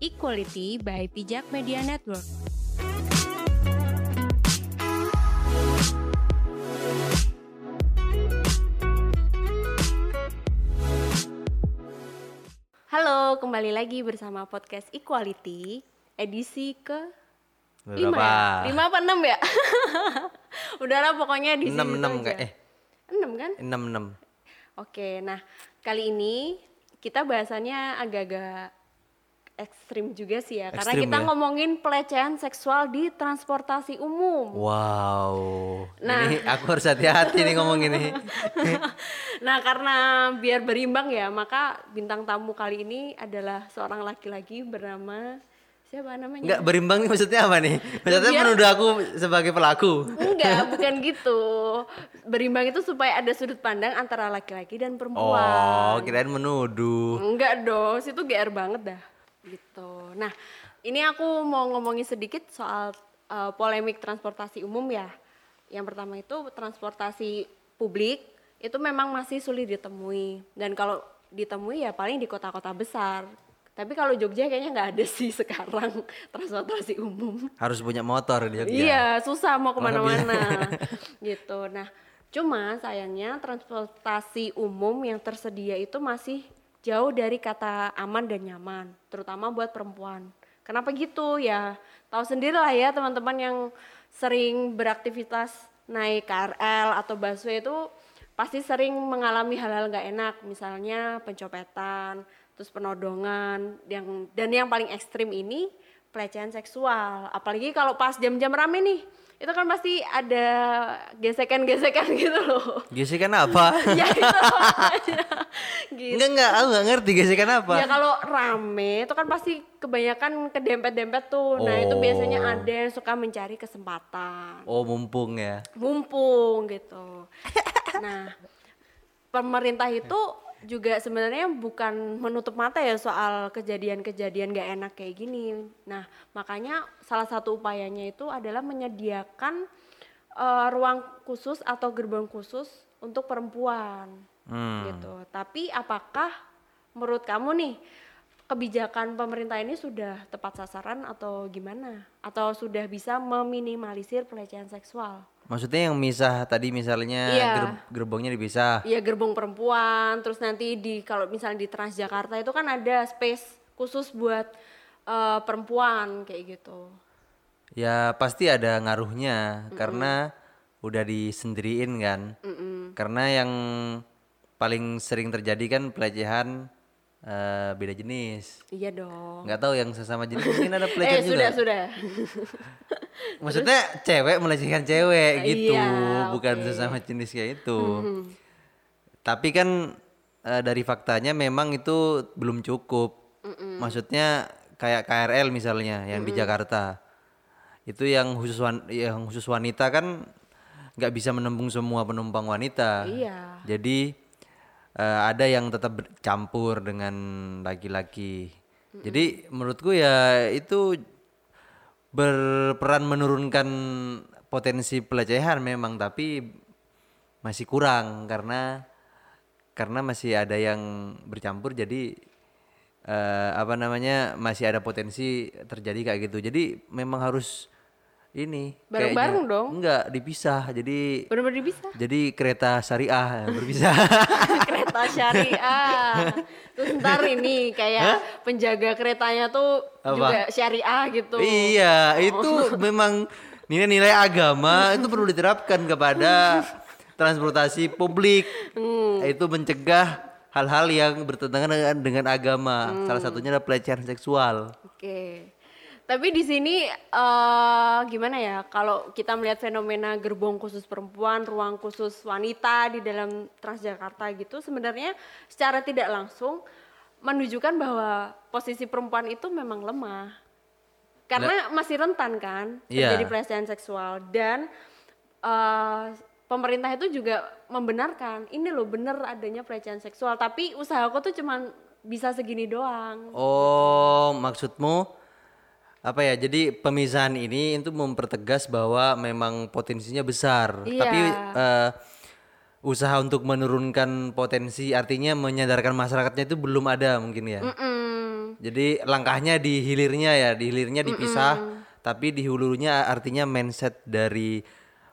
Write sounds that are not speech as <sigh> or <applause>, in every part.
Equality by Pijak Media Network. Halo, kembali lagi bersama podcast Equality edisi ke lima ya? Lima apa enam ya? <laughs> Udahlah pokoknya di enam enam kayak eh Enam kan? enam enam Oke, nah kali ini kita bahasannya agak-agak ekstrim juga sih ya, karena kita ya? ngomongin pelecehan seksual di transportasi umum. wow Nah. ini aku harus hati-hati nih ngomong ini <laughs> Nah, karena biar berimbang ya, maka bintang tamu kali ini adalah seorang laki-laki bernama siapa namanya? nggak berimbang nih maksudnya apa nih maksudnya Biar- menuduh aku sebagai pelaku Enggak, <laughs> bukan gitu. Berimbang itu supaya ada sudut pandang antara laki-laki dan oh perempuan. kirain menuduh Enggak dong, situ GR banget dah. Gitu. Nah, ini aku mau ngomongin sedikit soal uh, polemik transportasi umum ya. Yang pertama itu transportasi publik itu memang masih sulit ditemui. Dan kalau ditemui ya paling di kota-kota besar. Tapi kalau Jogja kayaknya nggak ada sih <laughs> sekarang transportasi umum. harus punya motor di Jogja Iya, susah mau ke mana-mana <laughs> gitu. Nah, cuma sayangnya transportasi umum yang tersedia itu masih jauh dari kata aman dan nyaman, terutama buat perempuan. Kenapa gitu ya? Tahu sendiri lah ya teman-teman yang sering beraktivitas naik KRL atau busway itu pasti sering mengalami hal-hal nggak enak, misalnya pencopetan, terus penodongan, yang dan yang paling ekstrim ini pelecehan seksual. Apalagi kalau pas jam-jam rame nih, itu kan pasti ada gesekan-gesekan <laughs> gitu loh. gesekan apa <laughs> ya itu gitu. enggak enggak aku nggak ngerti gesekan apa Ya kalau rame itu kan pasti kebanyakan kedempet-dempet tuh. Nah itu biasanya Oh. ada yang suka mencari kesempatan. oh mumpung ya mumpung gitu. Nah, pemerintah itu juga sebenarnya bukan menutup mata ya soal kejadian-kejadian gak enak kayak gini. Nah, makanya salah satu upayanya itu adalah menyediakan eh, ruang khusus atau gerbang khusus untuk perempuan hmm. gitu. Tapi apakah menurut kamu nih kebijakan pemerintah ini sudah tepat sasaran atau gimana? Atau sudah bisa meminimalisir pelecehan seksual? Maksudnya yang misah tadi misalnya Iya. ger- gerbongnya dipisah Iya gerbong perempuan, terus nanti di kalau misalnya di Transjakarta itu kan ada space khusus buat eh, perempuan kayak gitu. Ya pasti ada ngaruhnya karena udah disendiriin kan. Karena yang paling sering terjadi kan pelecehan eh, beda jenis. Iya dong. Nggak tahu yang sesama jenis mungkin ada <laughs> eh pelecehan juga. sudah sudah. <laughs> Maksudnya cewek melecehkan cewek gitu, Iya, bukan oke. sesama jenis kayak itu. Tapi kan eh, dari faktanya memang itu belum cukup. Maksudnya kayak KRL misalnya yang di Jakarta. Itu yang khusus wan- yang khusus wanita kan nggak bisa menembung semua penumpang wanita. Iya. Jadi eh, ada yang tetap bercampur dengan laki-laki. Jadi menurutku ya itu berperan menurunkan potensi pelecehan memang tapi masih kurang karena karena masih ada yang bercampur jadi eh, apa namanya masih ada potensi terjadi kayak gitu. Jadi memang harus ini Bareng-bareng kayaknya- dong. Enggak, dipisah. Jadi Benar-benar bisa. jadi kereta syariah berpisah. <laughs> <laughs> kereta syariah. Terus ntar ini kayak penjaga keretanya tuh Apa? juga syariah gitu. iya, itu memang nilai-nilai agama itu perlu diterapkan kepada transportasi publik. Itu mencegah hal-hal yang bertentangan dengan, dengan agama. Salah satunya adalah pelecehan seksual. Oke. Tapi di sini eh gimana ya kalau kita melihat fenomena gerbong khusus perempuan, ruang khusus wanita di dalam Transjakarta gitu sebenarnya secara tidak langsung menunjukkan bahwa posisi perempuan itu memang lemah. Karena masih rentan kan Iya. terjadi pelecehan seksual dan eh pemerintah itu juga membenarkan ini loh bener adanya pelecehan seksual tapi usahaku tuh cuman bisa segini doang. Oh, maksudmu apa ya? Jadi pemisahan ini itu mempertegas bahwa memang potensinya besar. Iya. Tapi eh, usaha untuk menurunkan potensi artinya menyadarkan masyarakatnya itu belum ada mungkin ya. Mm-mm. Jadi langkahnya di hilirnya ya, di hilirnya dipisah, tapi di hulunya artinya mindset dari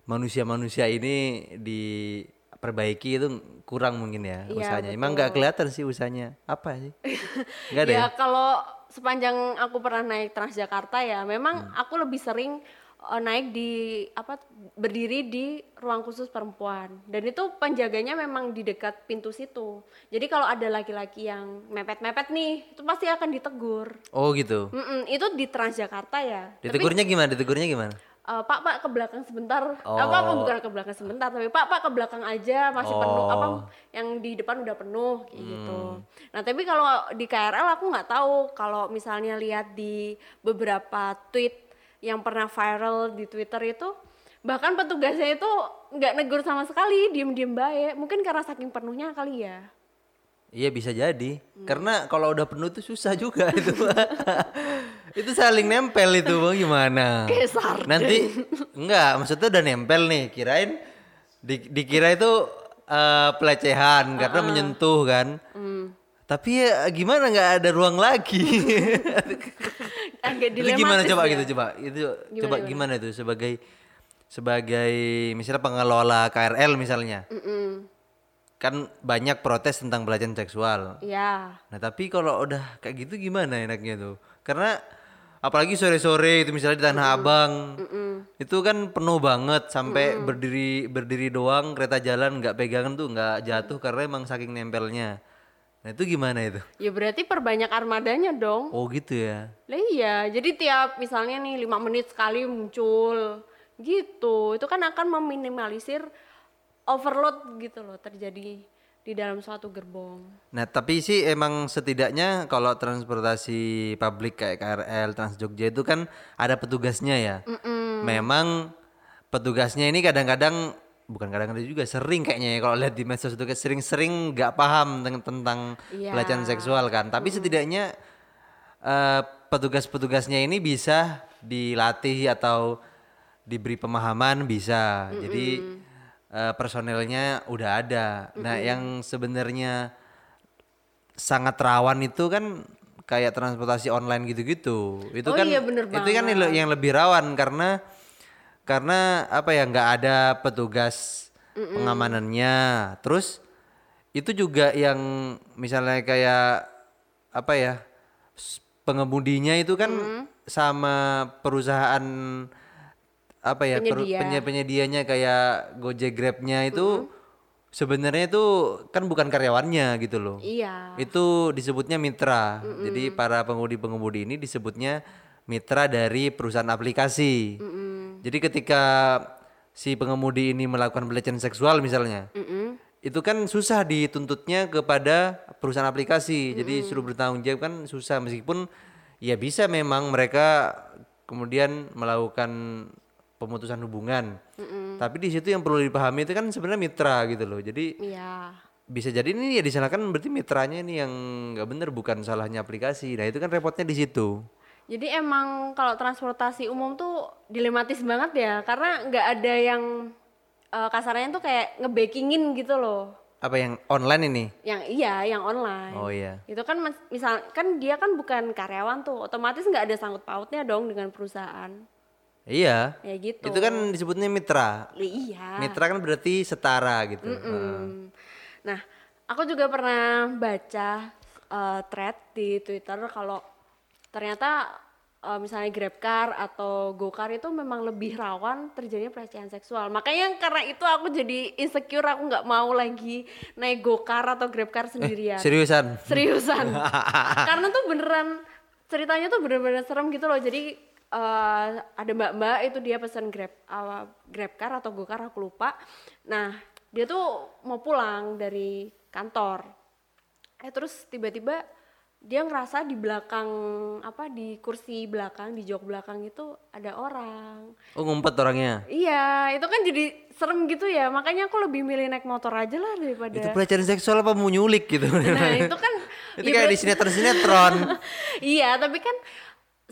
manusia-manusia ini diperbaiki itu kurang mungkin ya Iya, usahanya. Emang nggak kelihatan sih usahanya. Apa sih? <laughs> Nggak ada ya? Ya kalau sepanjang aku pernah naik Transjakarta ya, memang Hmm. aku lebih sering eh, naik di apa berdiri di ruang khusus perempuan. Dan itu penjaganya memang di dekat pintu situ. Jadi kalau ada laki-laki yang mepet-mepet nih, itu pasti akan ditegur. Oh gitu. Mm-mm, itu di Transjakarta ya. Tapi Ditegurnya gimana? Ditegurnya gimana? Eh, Pak Pak ke belakang sebentar. Oh. Apa bukan ke belakang sebentar, tapi Pak Pak ke belakang aja masih penuh apa Oh. yang di depan udah penuh kayak gitu. Hmm. Nah, tapi kalau di KRL aku nggak tahu kalau misalnya lihat di beberapa tweet yang pernah viral di Twitter itu bahkan petugasnya itu nggak negur sama sekali, diem-diem baik. Mungkin karena saking penuhnya kali ya. Iya bisa jadi. Hmm. Karena kalau udah penuh itu susah juga itu. <laughs> itu saling nempel itu bang gimana? Kayak sarden. Nanti enggak, maksudnya udah nempel nih. Kirain di, dikira itu eh, pelecehan karena menyentuh kan. Hmm. Tapi ya gimana nggak ada ruang lagi. Agak itu gimana coba ya. gitu coba. Itu Gimana, coba gimana? gimana itu sebagai sebagai misalnya pengelola KRL misalnya. Mm-mm. Kan banyak protes tentang pelecehan seksual. Iya. Nah tapi kalau udah kayak gitu gimana enaknya tuh? Karena apalagi sore-sore itu misalnya di Tanah Abang itu kan penuh banget sampai berdiri berdiri doang kereta jalan nggak pegangan tuh nggak jatuh karena emang saking nempelnya. Nah itu gimana itu? Ya berarti perbanyak armadanya dong. Oh gitu ya. Lah iya, jadi tiap misalnya nih lima menit sekali muncul gitu, itu kan akan meminimalisir overload gitu loh terjadi di dalam suatu gerbong. Nah tapi sih emang setidaknya kalau transportasi publik kayak KRL, Trans Jogja itu kan ada petugasnya ya. Memang petugasnya ini kadang-kadang bukan kadang-kadang juga sering kayaknya ya kalau lihat di medsos itu sering-sering nggak paham tentang, tentang Iya. pelecehan seksual kan. Tapi setidaknya eh, petugas-petugasnya ini bisa dilatih atau diberi pemahaman bisa. Jadi eh, personelnya udah ada. Nah, yang sebenarnya sangat rawan itu kan kayak transportasi online gitu-gitu. Itu Oh kan iya, bener itu kan yang le- yang lebih rawan karena karena apa ya nggak ada petugas pengamanannya. Terus itu juga yang misalnya kayak apa ya pengemudinya itu kan sama perusahaan apa ya peru- Penyedia. penye- penyedianya kayak Gojek Grabnya itu sebenarnya itu kan bukan karyawannya gitu loh. Iya. Itu disebutnya mitra. Jadi para pengemudi-pengemudi ini disebutnya mitra dari perusahaan aplikasi. Jadi ketika si pengemudi ini melakukan pelecehan seksual misalnya, Mm-mm. itu kan susah dituntutnya kepada perusahaan aplikasi. Jadi suruh bertanggung jawab kan susah meskipun ya bisa memang mereka kemudian melakukan pemutusan hubungan. Tapi di situ yang perlu dipahami itu kan sebenarnya mitra gitu loh. Jadi Iya. bisa jadi ini ya disalahkan berarti mitranya ini yang nggak bener bukan salahnya aplikasi. Nah itu kan repotnya di situ. Jadi emang kalau transportasi umum tuh dilematis banget ya, karena nggak ada yang eh, kasarnya tuh kayak ngebakingin gitu loh. Apa yang online ini? Yang iya, yang online. Oh iya. Itu kan misal kan dia kan bukan karyawan tuh, otomatis nggak ada sangkut pautnya dong dengan perusahaan. Iya. Ya gitu. Itu kan disebutnya mitra. Iya. Mitra kan berarti setara gitu. Heeh. Hmm. Nah, aku juga pernah baca eh, thread di Twitter kalau ternyata eh, misalnya GrabCar atau GoCar itu memang lebih rawan terjadinya pelecehan seksual. Makanya karena itu aku jadi insecure, aku nggak mau lagi naik GoCar atau GrabCar sendirian. Seriusan? Seriusan. <laughs> Karena tuh beneran ceritanya tuh bener-bener serem gitu loh. Jadi eh, ada mbak-mbak itu dia pesan Grab uh, GrabCar atau GoCar aku lupa. Nah, dia tuh mau pulang dari kantor. Eh terus tiba-tiba dia ngerasa di belakang apa di kursi belakang di jok belakang itu ada orang. Oh ngumpet orangnya. Iya, itu kan jadi serem gitu ya. Makanya aku lebih milih naik motor aja lah daripada Itu pelecehan seksual apa mau nyulik gitu? Nah, itu kan <laughs> itu ya kayak di sinetron-sinetron. <laughs> iya, tapi kan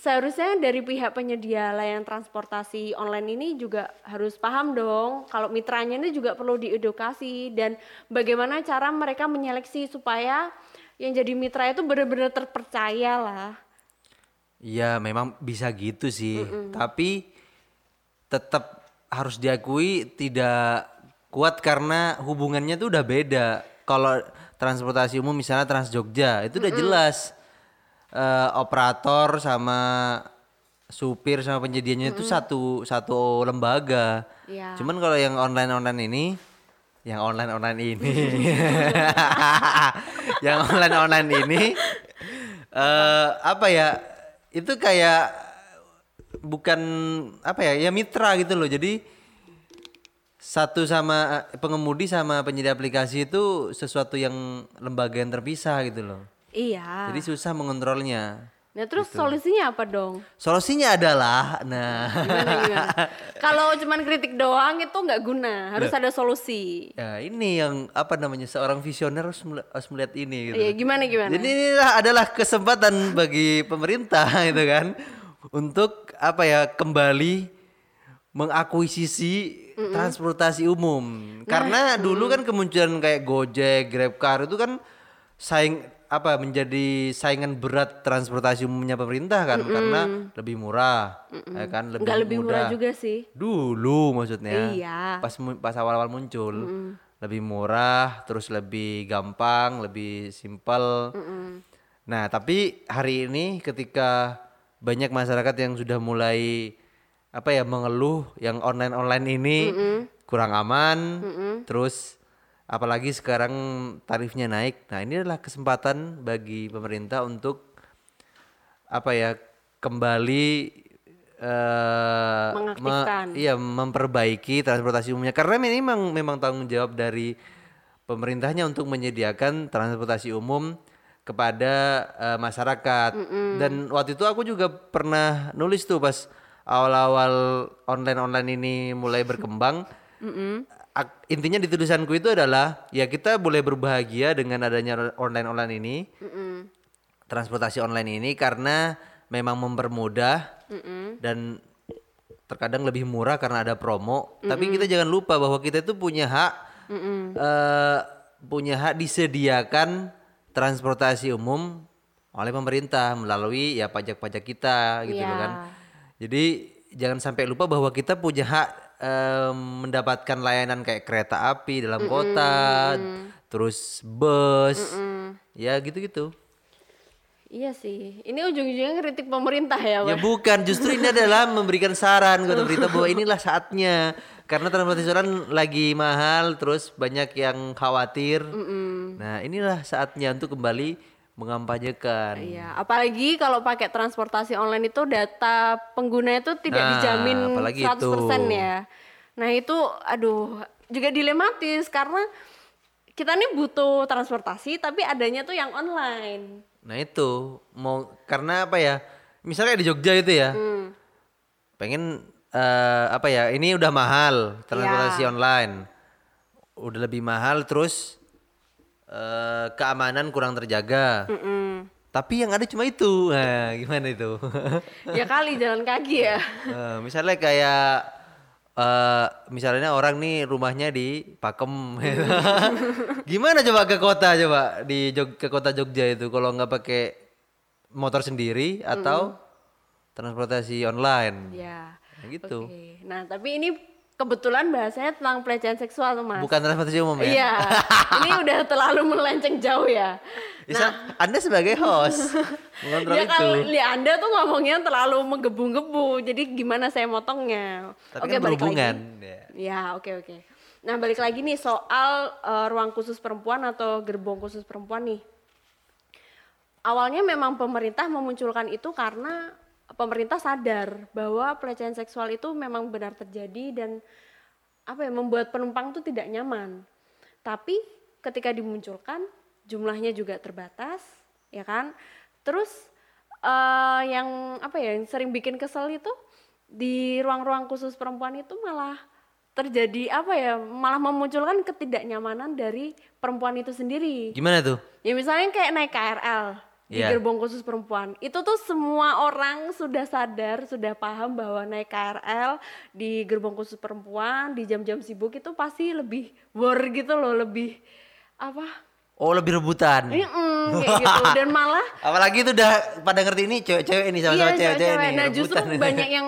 seharusnya dari pihak penyedia layanan transportasi online ini juga harus paham dong kalau mitranya ini juga perlu diedukasi dan bagaimana cara mereka menyeleksi supaya yang jadi mitra itu benar-benar terpercaya lah. Iya, memang bisa gitu sih. Tapi tetap harus diakui tidak kuat karena hubungannya tuh udah beda. Kalau transportasi umum misalnya Trans Jogja itu udah jelas eh, operator sama supir sama penyedianya itu satu satu lembaga. Iya. Cuman kalau yang online online ini, yang online online ini, <laughs> yang online online ini, eh apa ya? Itu kayak bukan apa ya? Ya mitra gitu loh. Jadi satu sama eh, pengemudi sama penyedia aplikasi itu sesuatu yang lembaga yang terpisah gitu loh. Iya. Jadi susah mengontrolnya. Nah terus solusinya apa dong? Solusinya adalah, nah, Gimana gimana? <laughs> Kalau cuman kritik doang itu nggak guna, harus ada solusi. ya ini yang apa namanya seorang visioner harus, harus melihat ini gitu. Iya gimana gimana? Jadi inilah adalah kesempatan bagi pemerintah <laughs> gitu kan untuk apa ya kembali mengakuisisi transportasi umum. Karena dulu kan kemunculan kayak Gojek, GrabCar itu kan saing apa menjadi saingan berat transportasi umumnya pemerintah kan karena lebih murah ya kan lebih Nggak lebih murah mudah. juga sih. Dulu maksudnya. Iya. Pas pas awal-awal muncul. Lebih murah, terus lebih gampang, lebih simpel. Nah, tapi hari ini ketika banyak masyarakat yang sudah mulai apa ya mengeluh yang online-online ini kurang aman, terus apalagi sekarang tarifnya naik. Nah, ini adalah kesempatan bagi pemerintah untuk apa ya kembali eh, me- iya memperbaiki transportasi umumnya. Karena ini memang memang tanggung jawab dari pemerintahnya untuk menyediakan transportasi umum kepada eh, masyarakat. Dan waktu itu aku juga pernah nulis tuh pas awal-awal online online ini mulai berkembang. <laughs> Ak- intinya di tulisanku itu adalah ya kita boleh berbahagia dengan adanya online online ini transportasi online ini karena memang mempermudah dan terkadang lebih murah karena ada promo. Tapi kita jangan lupa bahwa kita itu punya hak eh, punya hak disediakan transportasi umum oleh pemerintah melalui ya pajak-pajak kita gitu Iya. kan. Jadi jangan sampai lupa bahwa kita punya hak eh, mendapatkan layanan kayak kereta api dalam kota, terus bus, ya gitu-gitu. Iya sih. Ini ujung-ujungnya kritik pemerintah ya, Ya Pak. bukan, justru ini adalah memberikan saran kepada pemerintah bahwa inilah saatnya. Karena transportasi online lagi mahal, terus banyak yang khawatir. Nah inilah saatnya untuk kembali mengampanyekan. Iya, apalagi kalau pakai transportasi online itu data pengguna itu tidak Nah, dijamin apalagi 100% itu. ya. Nah, itu aduh juga dilematis karena kita nih butuh transportasi tapi adanya tuh yang online. Nah itu mau karena apa ya? Misalnya di Jogja itu ya, Hmm. pengen eh, apa ya? Ini udah mahal transportasi Iya. online, udah lebih mahal, terus eh, keamanan kurang terjaga. Mm-mm. Tapi yang ada cuma itu. Nah, gimana itu? Ya kali jalan kaki ya. Eh, misalnya kayak eh misalnya orang nih rumahnya di Pakem. <laughs> gimana coba ke kota coba di Jog- ke kota Jogja itu kalau nggak pakai motor sendiri atau transportasi online. Ya. Nah, gitu. Oke. Nah, tapi ini kebetulan bahasanya tentang pelecehan seksual tuh, Mas. Bukan transportasi umum ya. Iya. <laughs> ini udah terlalu melenceng jauh ya. Bisa Anda sebagai host <laughs> mengontrol Ya itu. kalau li Anda tuh ngomongnya terlalu menggebu-gebu. Jadi gimana saya motongnya? Tapi Oke, kan balik berhubungan. lagi. Ya. Ya, oke oke. Nah, balik lagi nih soal eh, ruang khusus perempuan atau gerbong khusus perempuan nih. Awalnya memang pemerintah memunculkan itu karena pemerintah sadar bahwa pelecehan seksual itu memang benar terjadi dan apa ya membuat penumpang tuh tidak nyaman. Tapi ketika dimunculkan jumlahnya juga terbatas, ya kan? Terus eh, yang apa ya yang sering bikin kesel itu di ruang-ruang khusus perempuan itu malah terjadi apa ya malah memunculkan ketidaknyamanan dari perempuan itu sendiri. Gimana tuh? Ya misalnya kayak naik KRL di Iya. gerbong khusus perempuan. Itu tuh semua orang sudah sadar, sudah paham bahwa naik KRL di gerbong khusus perempuan di jam-jam sibuk itu pasti lebih war gitu loh, lebih apa? Oh lebih rebutan. Mm-mm, kayak gitu <laughs> dan malah Apalagi itu udah pada ngerti ini cewek-cewek ini sama-sama iya cewek-cewek cewek-cewek. ini. Nah justru rebutan. banyak yang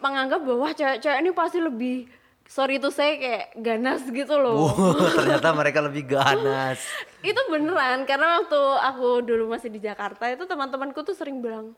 menganggap bahwa cewek-cewek ini pasti lebih sorry itu saya kayak ganas gitu loh. Wow, <laughs> ternyata mereka lebih ganas. <laughs> itu beneran karena waktu aku dulu masih di Jakarta itu teman-temanku tuh sering bilang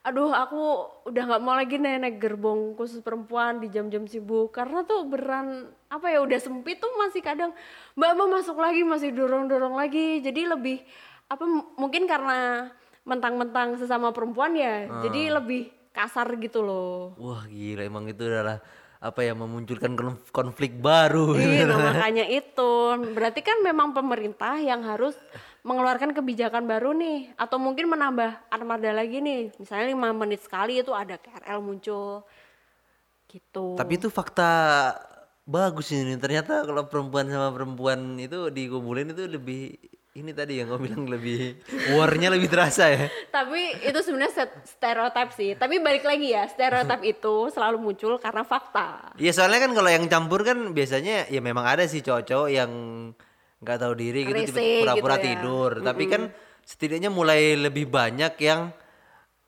aduh aku udah nggak mau lagi naik, naik gerbong khusus perempuan di jam-jam sibuk karena tuh beran apa ya udah sempit tuh masih kadang mbak mbak masuk lagi masih dorong-dorong lagi jadi lebih apa mungkin karena mentang-mentang sesama perempuan ya jadi lebih kasar gitu loh Wah gila emang itu adalah apa ya memunculkan konf- konflik baru. Iya, <laughs> nah makanya itu. Berarti kan memang pemerintah yang harus mengeluarkan kebijakan baru nih atau mungkin menambah armada lagi nih. Misalnya lima menit sekali itu ada KRL muncul. Gitu. Tapi itu fakta bagus ini. Ternyata kalau perempuan sama perempuan itu dikumpulin itu lebih ini tadi yang kau bilang lebih warnya lebih terasa ya. Tapi itu sebenarnya stereotip sih. Tapi balik lagi ya, stereotip <laughs> itu selalu muncul karena fakta. Iya soalnya kan kalau yang campur kan biasanya ya memang ada sih cowok-cowok yang nggak tahu diri gitu tiba- pura-pura gitu ya. tidur. Tapi kan setidaknya mulai lebih banyak yang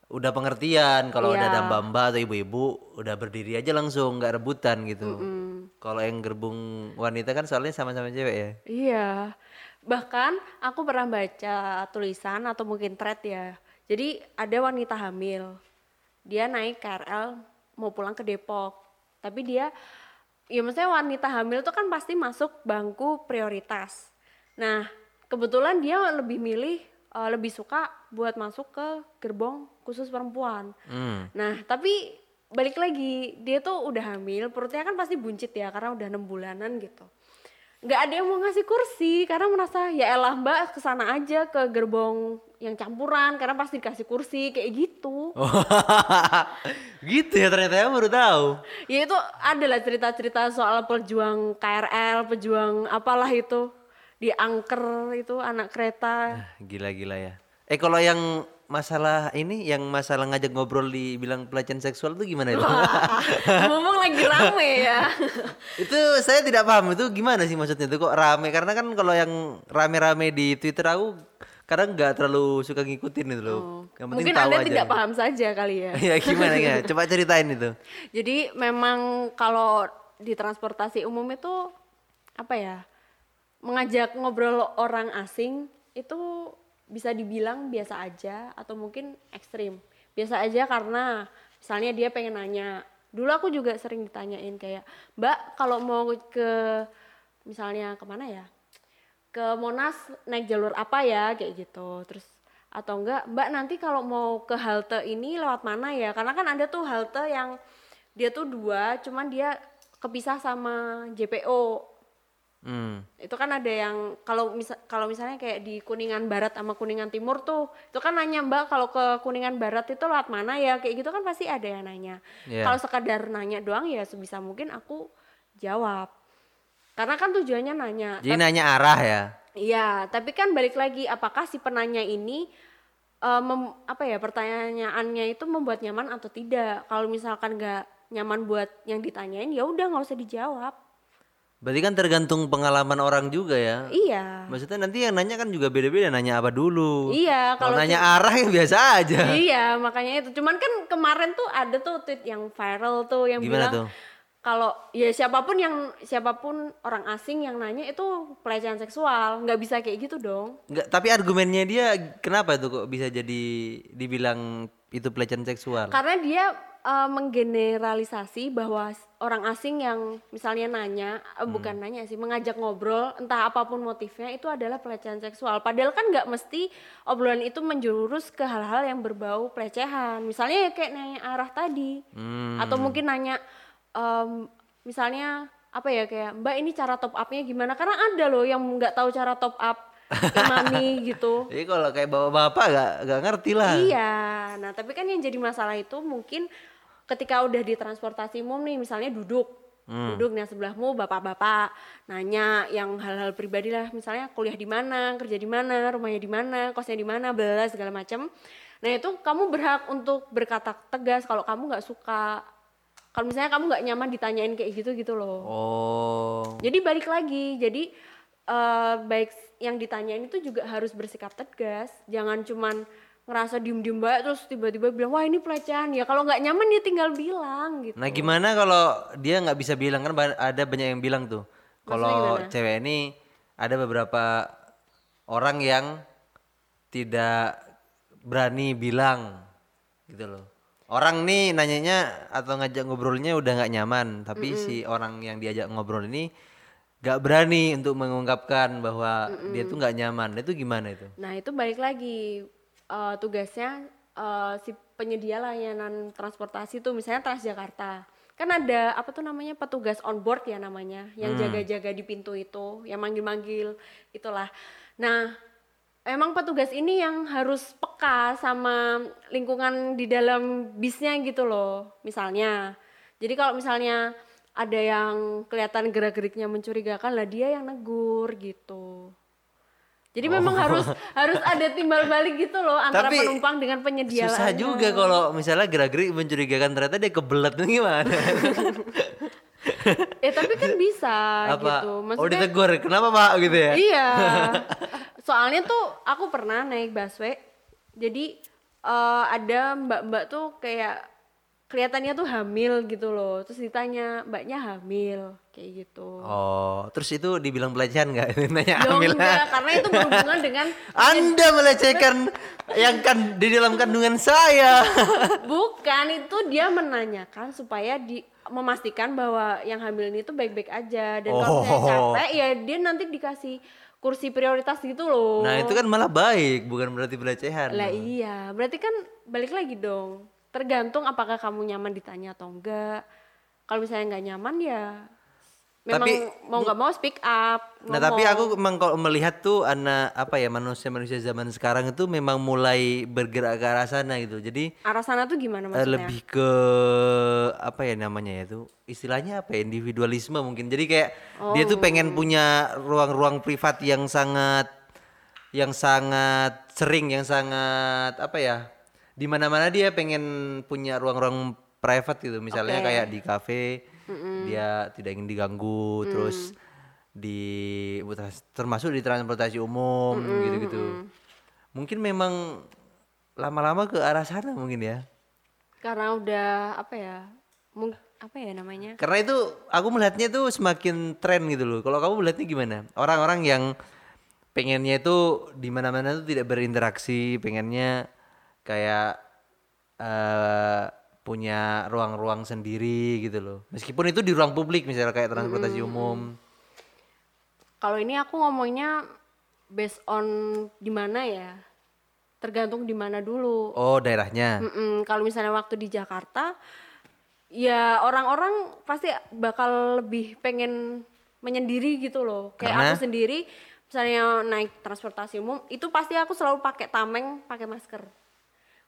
udah pengertian kalau udah Iya. ada mbak-mbak atau ibu-ibu udah berdiri aja langsung nggak rebutan gitu. Kalau yang gerbong wanita kan soalnya sama-sama cewek ya. Iya. Bahkan aku pernah baca tulisan atau mungkin thread ya. Jadi ada wanita hamil. Dia naik KRL mau pulang ke Depok. Tapi dia ya maksudnya wanita hamil tuh kan pasti masuk bangku prioritas. Nah, kebetulan dia lebih milih eh, lebih suka buat masuk ke gerbong khusus perempuan. Hmm. Nah, tapi balik lagi, dia tuh udah hamil, perutnya kan pasti buncit ya karena udah enam bulanan gitu. Nggak ada yang mau ngasih kursi karena merasa ya elah mbak ke sana aja ke gerbong yang campuran karena pasti dikasih kursi kayak gitu. <laughs> Gitu ya ternyata ya baru tahu. Ya itu adalah cerita-cerita soal pejuang KRL, pejuang apalah itu di angker itu anak kereta. Gila-gila ya. Eh kalau yang masalah ini, yang masalah ngajak ngobrol dibilang pelecehan seksual itu gimana itu? <laughs> Ngomong lagi rame ya. itu saya tidak paham itu gimana sih maksudnya itu kok rame karena kan kalau yang rame-rame di Twitter aku kadang nggak terlalu suka ngikutin itu loh. Yang penting Oh. Mungkin tahu Anda aja. tidak paham saja kali ya. ya gimana ya? <laughs> Coba ceritain itu. Jadi memang kalau di transportasi umum itu apa ya? Mengajak ngobrol orang asing itu bisa dibilang biasa aja atau mungkin ekstrim. Biasa aja karena misalnya dia pengen nanya. Dulu aku juga sering ditanyain kayak, "Mbak, kalau mau ke misalnya ke mana ya? Ke Monas naik jalur apa ya?" kayak gitu. Terus atau enggak, "Mbak, nanti kalau mau ke halte ini lewat mana ya?" Karena kan ada tuh halte yang dia tuh dua, cuman dia kepisah sama JPO. Hmm. Itu kan ada yang kalau misal kalau misalnya kayak di Kuningan Barat sama Kuningan Timur tuh, itu kan nanya Mbak kalau ke Kuningan Barat itu lewat mana ya? Kayak gitu kan pasti ada yang nanya. Iya. Kalau sekadar nanya doang ya sebisa mungkin aku jawab. Karena kan tujuannya nanya. Jadi nanya arah ya. Iya, tapi kan balik lagi apakah si penanya ini eh, mem- apa ya pertanyaannya itu membuat nyaman atau tidak? Kalau misalkan nggak nyaman buat yang ditanyain ya udah nggak usah dijawab. Berarti kan tergantung pengalaman orang juga ya. Iya. Maksudnya nanti yang nanya kan juga beda-beda nanya apa dulu. Iya, Kalau kalau nanya arah ya biasa aja. Iya, makanya itu. Cuman kan kemarin tuh ada tuh tweet yang viral tuh yang Gimana bilang tuh? kalau ya siapa pun yang siapa pun orang asing yang nanya itu pelecehan seksual, nggak bisa kayak gitu dong. Enggak, tapi argumennya dia kenapa itu kok bisa jadi dibilang itu pelecehan seksual? Karena dia eh, menggeneralisasi bahwa orang asing yang misalnya nanya, eh, bukan nanya sih, mengajak ngobrol, entah apa pun motifnya itu adalah pelecehan seksual. Padahal kan nggak mesti obrolan itu menjurus ke hal-hal yang berbau pelecehan. Misalnya ya kayak nanya arah tadi, Hmm. atau mungkin nanya, em, misalnya apa ya kayak Mbak ini cara top upnya gimana? Karena ada loh yang nggak tahu cara top up <laughs> imami gitu. Jadi kalau kayak bapak-bapak gak, gak ngerti lah. Iya, nah tapi kan yang jadi masalah itu mungkin ketika udah di transportasi umum nih, misalnya duduk, duduk nih sebelahmu bapak-bapak nanya yang hal-hal pribadi lah, misalnya kuliah di mana, kerja di mana, rumahnya di mana, kosnya di mana, bla segala macam. Nah itu kamu berhak untuk berkata tegas kalau kamu nggak suka, kalau misalnya kamu nggak nyaman ditanyain kayak gitu gitu loh. Oh. Jadi balik lagi, jadi eh, baik yang ditanyain itu juga harus bersikap tegas jangan cuman ngerasa diem-diem baik terus tiba-tiba bilang wah ini pelecehan ya. Kalau nggak nyaman dia tinggal bilang gitu. Nah gimana kalau dia nggak bisa bilang? Kan ada banyak yang bilang tuh kalau cewek ini ada beberapa orang yang tidak berani bilang gitu loh. Orang nih nanyanya atau ngajak ngobrolnya udah nggak nyaman, tapi si orang yang diajak ngobrol ini nggak berani untuk mengungkapkan bahwa dia tuh nggak nyaman. Itu gimana itu? Nah itu balik lagi eh, tugasnya eh, si penyedia layanan transportasi tuh misalnya Transjakarta kan ada apa tuh namanya petugas on board ya namanya yang jaga-jaga di pintu itu yang manggil-manggil itulah. Nah emang petugas ini yang harus peka sama lingkungan di dalam bisnya gitu loh misalnya. Jadi kalau misalnya ada yang kelihatan gerak-geriknya mencurigakan lah dia yang negur gitu. Jadi memang harus harus ada timbal balik gitu loh antara Tapi penumpang dengan penyedia Susah juga kalau misalnya gerak-gerik mencurigakan ternyata dia kebelet gimana? Ya <laughs> tapi kan bisa Apa? gitu. Oh Maksudnya ditegur, kenapa pak gitu ya? iya. <laughs> Soalnya tuh aku pernah naik busway. Jadi eh, ada mbak-mbak tuh kayak kelihatannya tuh hamil gitu loh. Terus ditanya, "Mbaknya hamil?" kayak gitu. Oh, terus itu dibilang pelecehan nggak? <laughs> Nanya Ya hamil enggak, karena itu berhubungan dengan <laughs> Anda melecehkan yang kan di dalam kandungan saya. <laughs> bukan itu dia menanyakan supaya di memastikan bahwa yang hamil ini tuh baik-baik aja dan kalau misalnya Oh. capek ya dia nanti dikasih kursi prioritas gitu loh. Nah itu kan malah baik, bukan berarti pelecehan. Lah iya, berarti kan balik lagi dong. Tergantung apakah kamu nyaman ditanya atau enggak. Kalau misalnya nggak nyaman ya memang Tapi- mau nggak mau speak up. Nah tapi aku memang kalau melihat tuh anak apa ya manusia-manusia zaman sekarang itu memang mulai bergerak ke arah sana gitu. Jadi arah sana tuh gimana eh, maksudnya? lebih ke apa ya namanya ya itu istilahnya apa ya individualisme mungkin jadi kayak dia tuh pengen punya ruang-ruang privat yang sangat yang sangat sering yang sangat apa ya di mana-mana dia pengen punya ruang-ruang private gitu misalnya Oke. kayak di kafe dia tidak ingin diganggu terus di termasuk di transportasi umum gitu-gitu mungkin memang lama-lama ke arah sana mungkin ya Karena udah apa ya? Mung- apa ya namanya? Karena itu aku melihatnya itu semakin tren gitu loh. Kalau kamu melihatnya gimana? Orang-orang yang pengennya itu di mana-mana itu tidak berinteraksi, pengennya kayak eh punya ruang-ruang sendiri gitu loh. Meskipun itu di ruang publik misalnya kayak transportasi umum. Kalau ini aku ngomongnya based on di mana ya? Tergantung di mana dulu. Oh, daerahnya. Mm-mm, kalau misalnya waktu di Jakarta, ya orang-orang pasti bakal lebih pengen menyendiri gitu loh. Kayak Karena? aku sendiri, misalnya naik transportasi umum, itu pasti aku selalu pakai tameng, pakai masker.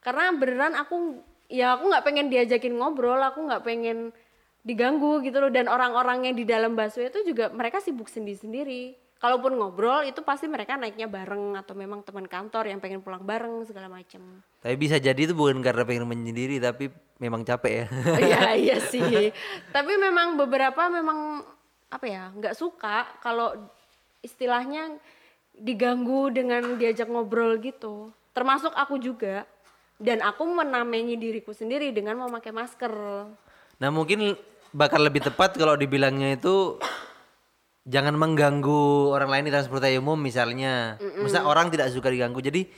Karena beneran aku, ya aku nggak pengen diajakin ngobrol, aku nggak pengen diganggu gitu loh. Dan orang-orang yang di dalam busway itu juga mereka sibuk sendiri-sendiri. Kalaupun ngobrol itu pasti mereka naiknya bareng atau memang teman kantor yang pengen pulang bareng segala macem. Tapi bisa jadi itu bukan karena pengen menyendiri tapi memang capek ya. <laughs> Iya <laughs> iya sih. Tapi memang beberapa memang apa ya nggak suka kalau istilahnya diganggu dengan diajak ngobrol gitu. Termasuk aku juga. Dan aku menamai diriku sendiri dengan memakai masker. Nah mungkin bakal lebih tepat kalau dibilangnya itu jangan mengganggu orang lain di transportasi umum misalnya. Masa orang tidak suka diganggu. Jadi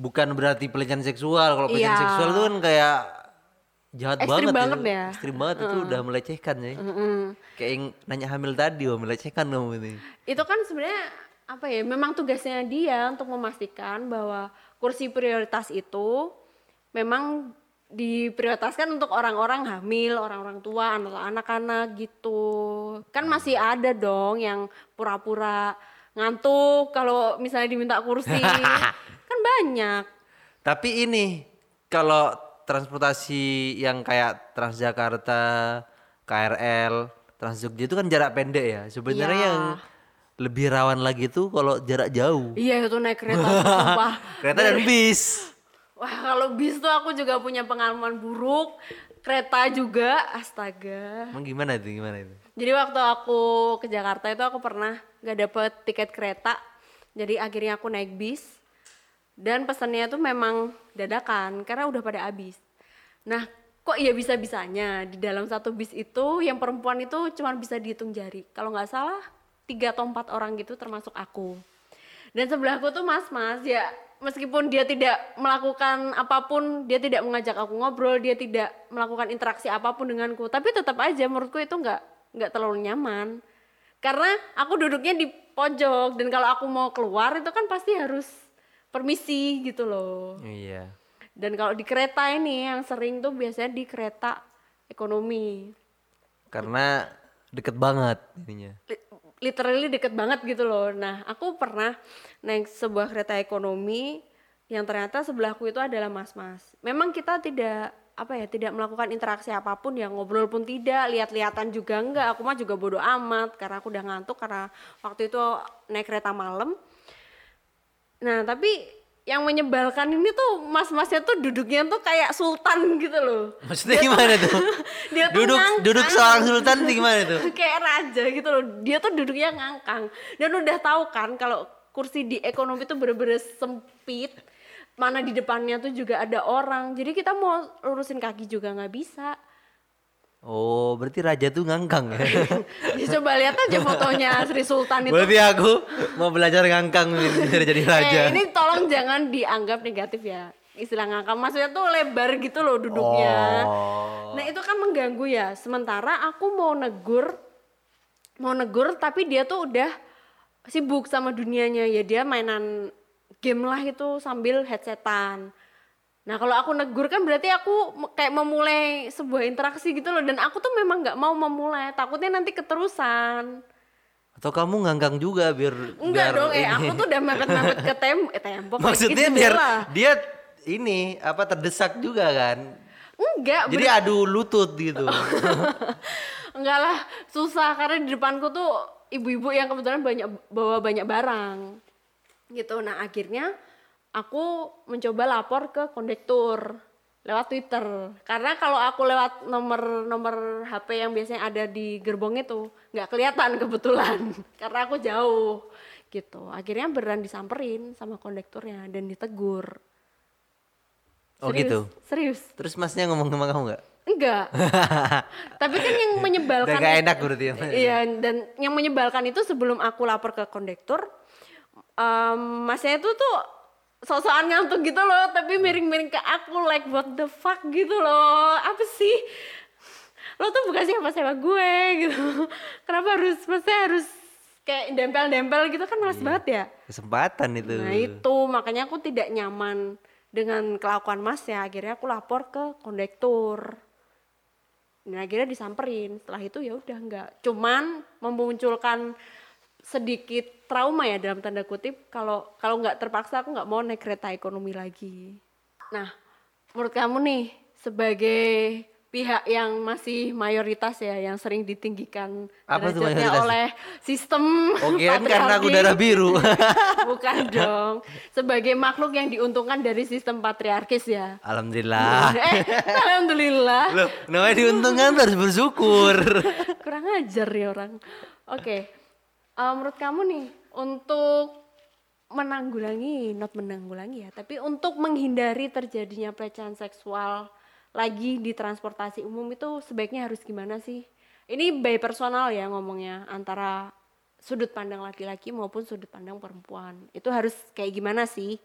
bukan berarti pelecehan seksual. Kalau pelecehan Iya. seksual itu kan kayak jahat Ekstrim banget, banget ya. Ekstrim banget itu udah melecehkan ya. Kayak yang nanya hamil tadi wah melecehkan dong ini. Itu kan sebenarnya apa ya? Memang tugasnya dia untuk memastikan bahwa kursi prioritas itu memang diprioritaskan untuk orang-orang hamil, orang-orang tua, anak-anak gitu. Kan masih ada dong yang pura-pura ngantuk kalau misalnya diminta kursi. <laughs> kan banyak. Tapi ini kalau transportasi yang kayak Transjakarta, KRL, Trans Jogja itu kan jarak pendek ya. Sebenarnya Iya. yang lebih rawan lagi tuh kalau jarak jauh. Iya itu naik kereta sumpah. <laughs> Kereta dan bis. Wah kalau bis tuh aku juga punya pengalaman buruk. Kereta juga, astaga. Emang gimana itu? Gimana itu? Jadi waktu aku ke Jakarta itu aku pernah nggak dapet tiket kereta jadi akhirnya aku naik bis dan pesannya tuh memang dadakan karena udah pada habis nah kok ya bisa bisanya di dalam satu bis itu yang perempuan itu cuma bisa dihitung jari kalau nggak salah tiga atau empat orang gitu termasuk aku. Dan sebelahku tuh mas-mas ya meskipun dia tidak melakukan apa pun dia tidak mengajak aku ngobrol dia tidak melakukan interaksi apa pun denganku. Tapi tetap aja menurutku itu nggak nggak terlalu nyaman. Karena aku duduknya di pojok dan kalau aku mau keluar itu kan pasti harus permisi gitu loh. Iya. dan kalau di kereta ini yang sering tuh biasanya di kereta ekonomi. Karena deket banget ininya. Li- literally deket banget gitu loh. Nah, aku pernah naik sebuah kereta ekonomi yang ternyata sebelahku itu adalah mas-mas. Memang kita tidak apa ya, tidak melakukan interaksi apa pun ya, ngobrol pun tidak, lihat-lihatan juga enggak. Aku mah juga bodoh amat karena aku udah ngantuk karena waktu itu naik kereta malam. Nah, tapi yang menyebalkan ini tuh mas-masnya tuh duduknya tuh kayak sultan gitu loh. Maksudnya gimana tuh? <laughs> Dia tuh duduk ngangkang. duduk seorang sultan tuh gimana tuh? <laughs> kayak raja gitu loh dia tuh duduknya ngangkang dan udah tahu kan kalau kursi di ekonomi tuh bener-bener sempit mana di depannya tuh juga ada orang jadi kita mau lurusin kaki juga nggak bisa Oh, berarti raja tuh ngangkang ya. <laughs> ya, coba lihat aja fotonya Sri Sultan itu berarti aku mau belajar ngangkang biar jadi raja. eh, ini tolong jangan dianggap negatif ya istilah ngangkang maksudnya tuh lebar gitu loh duduknya Oh. Nah itu kan mengganggu ya. Sementara aku mau negur, mau negur tapi dia tuh udah sibuk sama dunianya ya dia mainan game lah itu sambil headsetan. Nah kalau aku negur kan berarti aku kayak memulai sebuah interaksi gitu loh dan aku tuh memang nggak mau memulai takutnya nanti keterusan. Atau kamu ngangkang juga biar Enggak biar dong, eh ini. aku tuh udah mepet-mepet ke tem eh, tembok. Maksudnya biar jendela. dia ini apa terdesak juga kan. Enggak, Jadi adu lutut gitu. <laughs> Enggak lah, susah karena di depanku tuh ibu-ibu yang kebetulan banyak bawa banyak barang. Gitu. Nah, akhirnya aku mencoba lapor ke kondektur lewat Twitter. Karena kalau aku lewat nomor-nomor HP yang biasanya ada di gerbong itu nggak kelihatan kebetulan <laughs> karena aku jauh gitu. Akhirnya beneran disamperin sama kondekturnya dan ditegur. Oh Serius, gitu. Serius. Terus masnya ngomong sama kamu nggak? Enggak. <laughs> Tapi kan yang menyebalkan Udah gak enak berarti ya. Iya, dan yang menyebalkan itu sebelum aku lapor ke kondektur, em, masnya itu tuh sosokan ngantuk gitu loh, tapi miring-miring ke aku like what the fuck gitu loh. Apa sih? Lo tuh bukan siapa-siapa gue gitu. <laughs> Kenapa harus maksudnya harus kayak dempel-dempel gitu kan males banget ya. Kesempatan itu. Nah itu makanya aku tidak nyaman dengan kelakuan mas ya akhirnya aku lapor ke kondektur dan akhirnya disamperin setelah itu ya udah nggak cuman memunculkan sedikit trauma ya dalam tanda kutip kalau kalau nggak terpaksa aku nggak mau naik kereta ekonomi lagi nah menurut kamu nih sebagai pihak yang masih mayoritas ya yang sering ditinggikan Apa derajatnya oleh sistem Oke kan karena aku darah biru. <laughs> Bukan dong. Sebagai makhluk yang diuntungkan dari sistem patriarkis ya. Alhamdulillah. eh, alhamdulillah. Loh, namanya diuntungkan harus bersyukur. <laughs> Kurang ajar ya orang. Oke. Eh, menurut kamu nih untuk menanggulangi, not menanggulangi ya, tapi untuk menghindari terjadinya pelecehan seksual lagi di transportasi umum itu sebaiknya harus gimana sih? Ini by personal ya ngomongnya antara sudut pandang laki-laki maupun sudut pandang perempuan. Itu harus kayak gimana sih?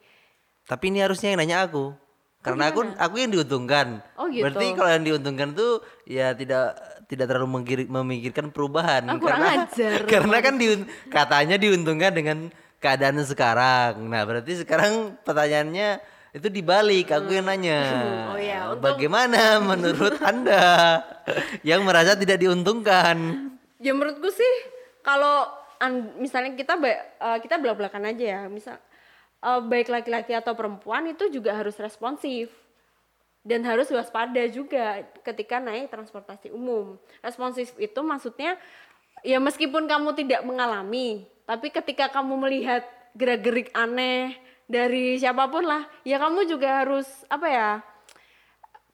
Tapi ini harusnya yang nanya aku. Karena aku aku yang diuntungkan. Oh, gitu. Berarti kalau yang diuntungkan tuh ya tidak tidak terlalu memikirkan perubahan Ah, kurang karena ajar, <laughs> karena kan diun- katanya diuntungkan dengan keadaan sekarang. Nah, berarti sekarang pertanyaannya itu dibalik aku yang nanya. <laughs> Oh iya, untuk- Bagaimana menurut <laughs> Anda yang merasa tidak diuntungkan? Ya menurutku sih kalau misalnya kita eh, kita belak-belakan aja ya, misal eh, baik laki-laki atau perempuan itu juga harus responsif dan harus waspada juga ketika naik transportasi umum. Responsif itu maksudnya ya meskipun kamu tidak mengalami, tapi ketika kamu melihat gerak-gerik aneh dari siapa pun lah, ya kamu juga harus apa ya?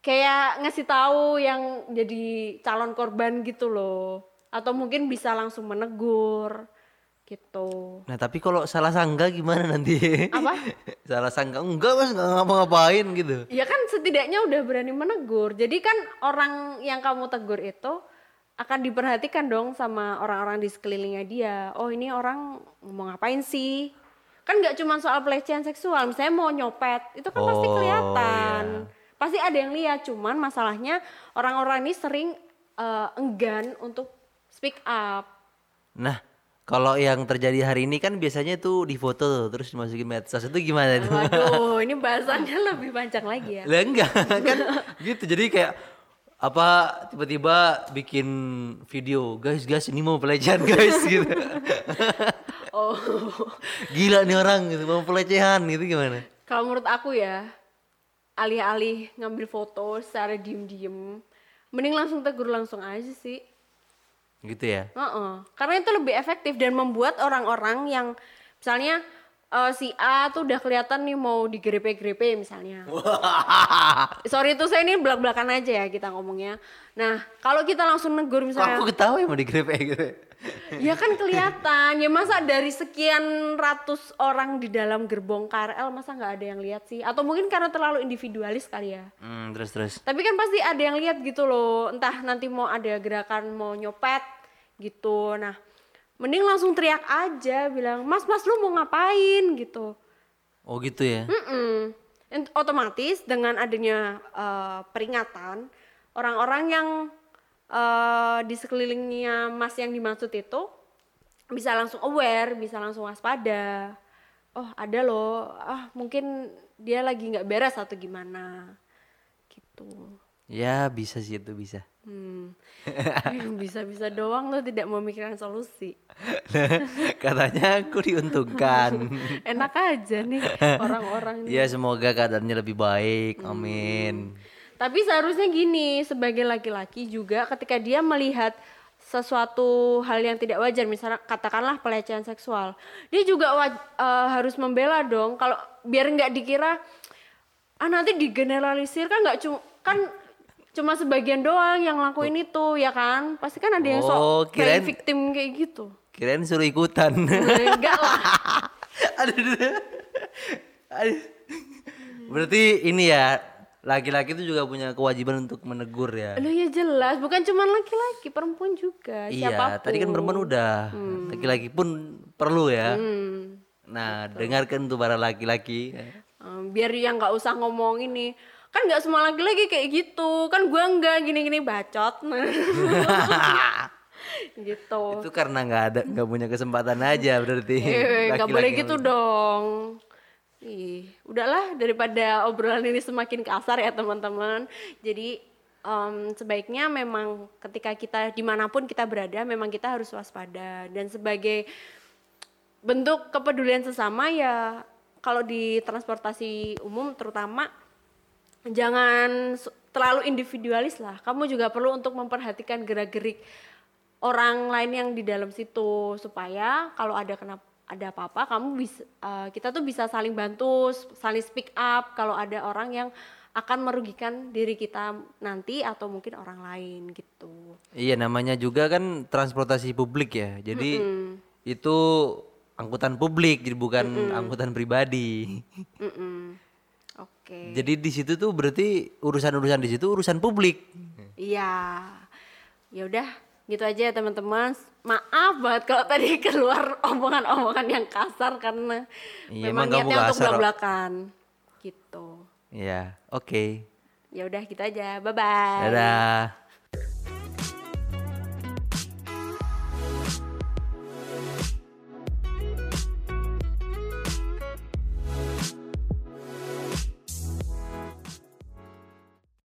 kayak ngasih tahu yang jadi calon korban gitu loh atau mungkin bisa langsung menegur gitu. Nah tapi kalau salah sangka gimana nanti? Apa? <laughs> salah sangka enggak mas. Nggak ngapa-ngapain gitu. ya kan setidaknya udah berani menegur. Jadi kan orang yang kamu tegur itu akan diperhatikan dong sama orang-orang di sekelilingnya dia. Oh ini orang mau ngapain sih? Kan nggak cuma soal pelecehan seksual. Misalnya mau nyopet itu kan pasti Oh, kelihatan. iya. pasti ada yang lihat. Cuman masalahnya orang-orang ini sering eh, enggan untuk speak up. Nah kalau yang terjadi hari ini kan biasanya tuh difoto tuh, terus dimasukin medsos. Itu gimana tuh? waduh ini <laughs> bahasannya lebih panjang lagi ya. Lah enggak. <laughs> Kan gitu. Jadi kayak apa tiba-tiba bikin video guys guys ini mau pelecehan guys <laughs> gitu. Oh. Gila nih orang gitu. Mau pelecehan gitu gimana? Kalau menurut aku ya, alih-alih ngambil foto secara diem-diem, mending langsung tegur langsung aja sih. Gitu ya Heeh. Karena itu lebih efektif dan membuat orang-orang yang misalnya eh, si A tuh udah kelihatan nih mau digrepe-grepe misalnya. <laughs> Sorry itu saya ini belak-belakan aja ya kita ngomongnya. Nah, kalau kita langsung negur Kok misalnya aku ketawa ya mau digrepe gitu <laughs> Ya kan kelihatan. Ya masa dari sekian ratus orang di dalam gerbong KRL masa nggak ada yang lihat sih? Atau mungkin karena terlalu individualis kali ya. hmm, terus terus Tapi kan pasti ada yang lihat gitu loh. Entah nanti mau ada gerakan mau nyopet gitu. Nah, mending langsung teriak aja bilang, "Mas, Mas lu mau ngapain?" gitu. oh gitu ya Mm-mm. Ent- Otomatis dengan adanya eh, peringatan, orang-orang yang eh, di sekelilingnya Mas yang dimaksud itu bisa langsung aware, bisa langsung waspada. Oh ada loh, ah mungkin dia lagi nggak beres atau gimana, gitu. Ya bisa sih itu bisa Hmm. <laughs> Bisa-bisa doang lo tidak memikirkan solusi. <laughs> katanya aku diuntungkan <laughs> Enak aja nih orang-orang ya semoga keadaannya lebih baik amin Tapi seharusnya gini, sebagai laki-laki juga ketika dia melihat sesuatu hal yang tidak wajar, misalnya katakanlah pelecehan seksual, dia juga waj- eh, harus membela dong. Kalau biar nggak dikira ah nanti digeneralisir kan nggak cuma kan cuma sebagian doang yang lakuin itu ya kan? Pasti kan ada yang Oh, sok kayak kirain- victim kayak gitu. kirain suruh ikutan. Enggak lah. <laughs> Aduh, aduh. Aduh. berarti ini ya laki-laki itu juga punya kewajiban untuk menegur ya? Loh ya jelas, bukan cuma laki-laki, perempuan juga. iya siapa pun. tadi kan perempuan udah. Laki-laki pun perlu ya. Hmm. nah dengarkan tuh para laki-laki. Biar yang nggak usah ngomong ini kan nggak semua laki-laki kayak gitu. Kan gua nggak gini-gini bacot. <laughs> Gitu. Itu karena nggak ada nggak punya kesempatan aja berarti eh nggak boleh gitu dong. Ih udahlah daripada obrolan ini semakin kasar ya teman-teman. Jadi em, sebaiknya memang ketika kita di mana pun kita berada memang kita harus waspada. Dan sebagai bentuk kepedulian sesama ya kalau di transportasi umum terutama jangan terlalu individualis lah. Kamu juga perlu untuk memperhatikan gerak-gerik orang lain yang di dalam situ supaya kalau ada kena ada apa-apa kamu bisa eh, kita tuh bisa saling bantu, saling speak up kalau ada orang yang akan merugikan diri kita nanti atau mungkin orang lain gitu. iya namanya juga kan transportasi publik ya jadi itu angkutan publik jadi bukan angkutan pribadi Mm-mm. Oke. jadi di situ tuh berarti urusan-urusan di situ urusan publik Iya. Ya udah, gitu aja ya teman-teman. Maaf banget kalau tadi keluar omongan-omongan yang kasar karena Iya, memang niatnya untuk belak-belakan. Gitu. ya oke Ya udah gitu aja. Bye bye. dadah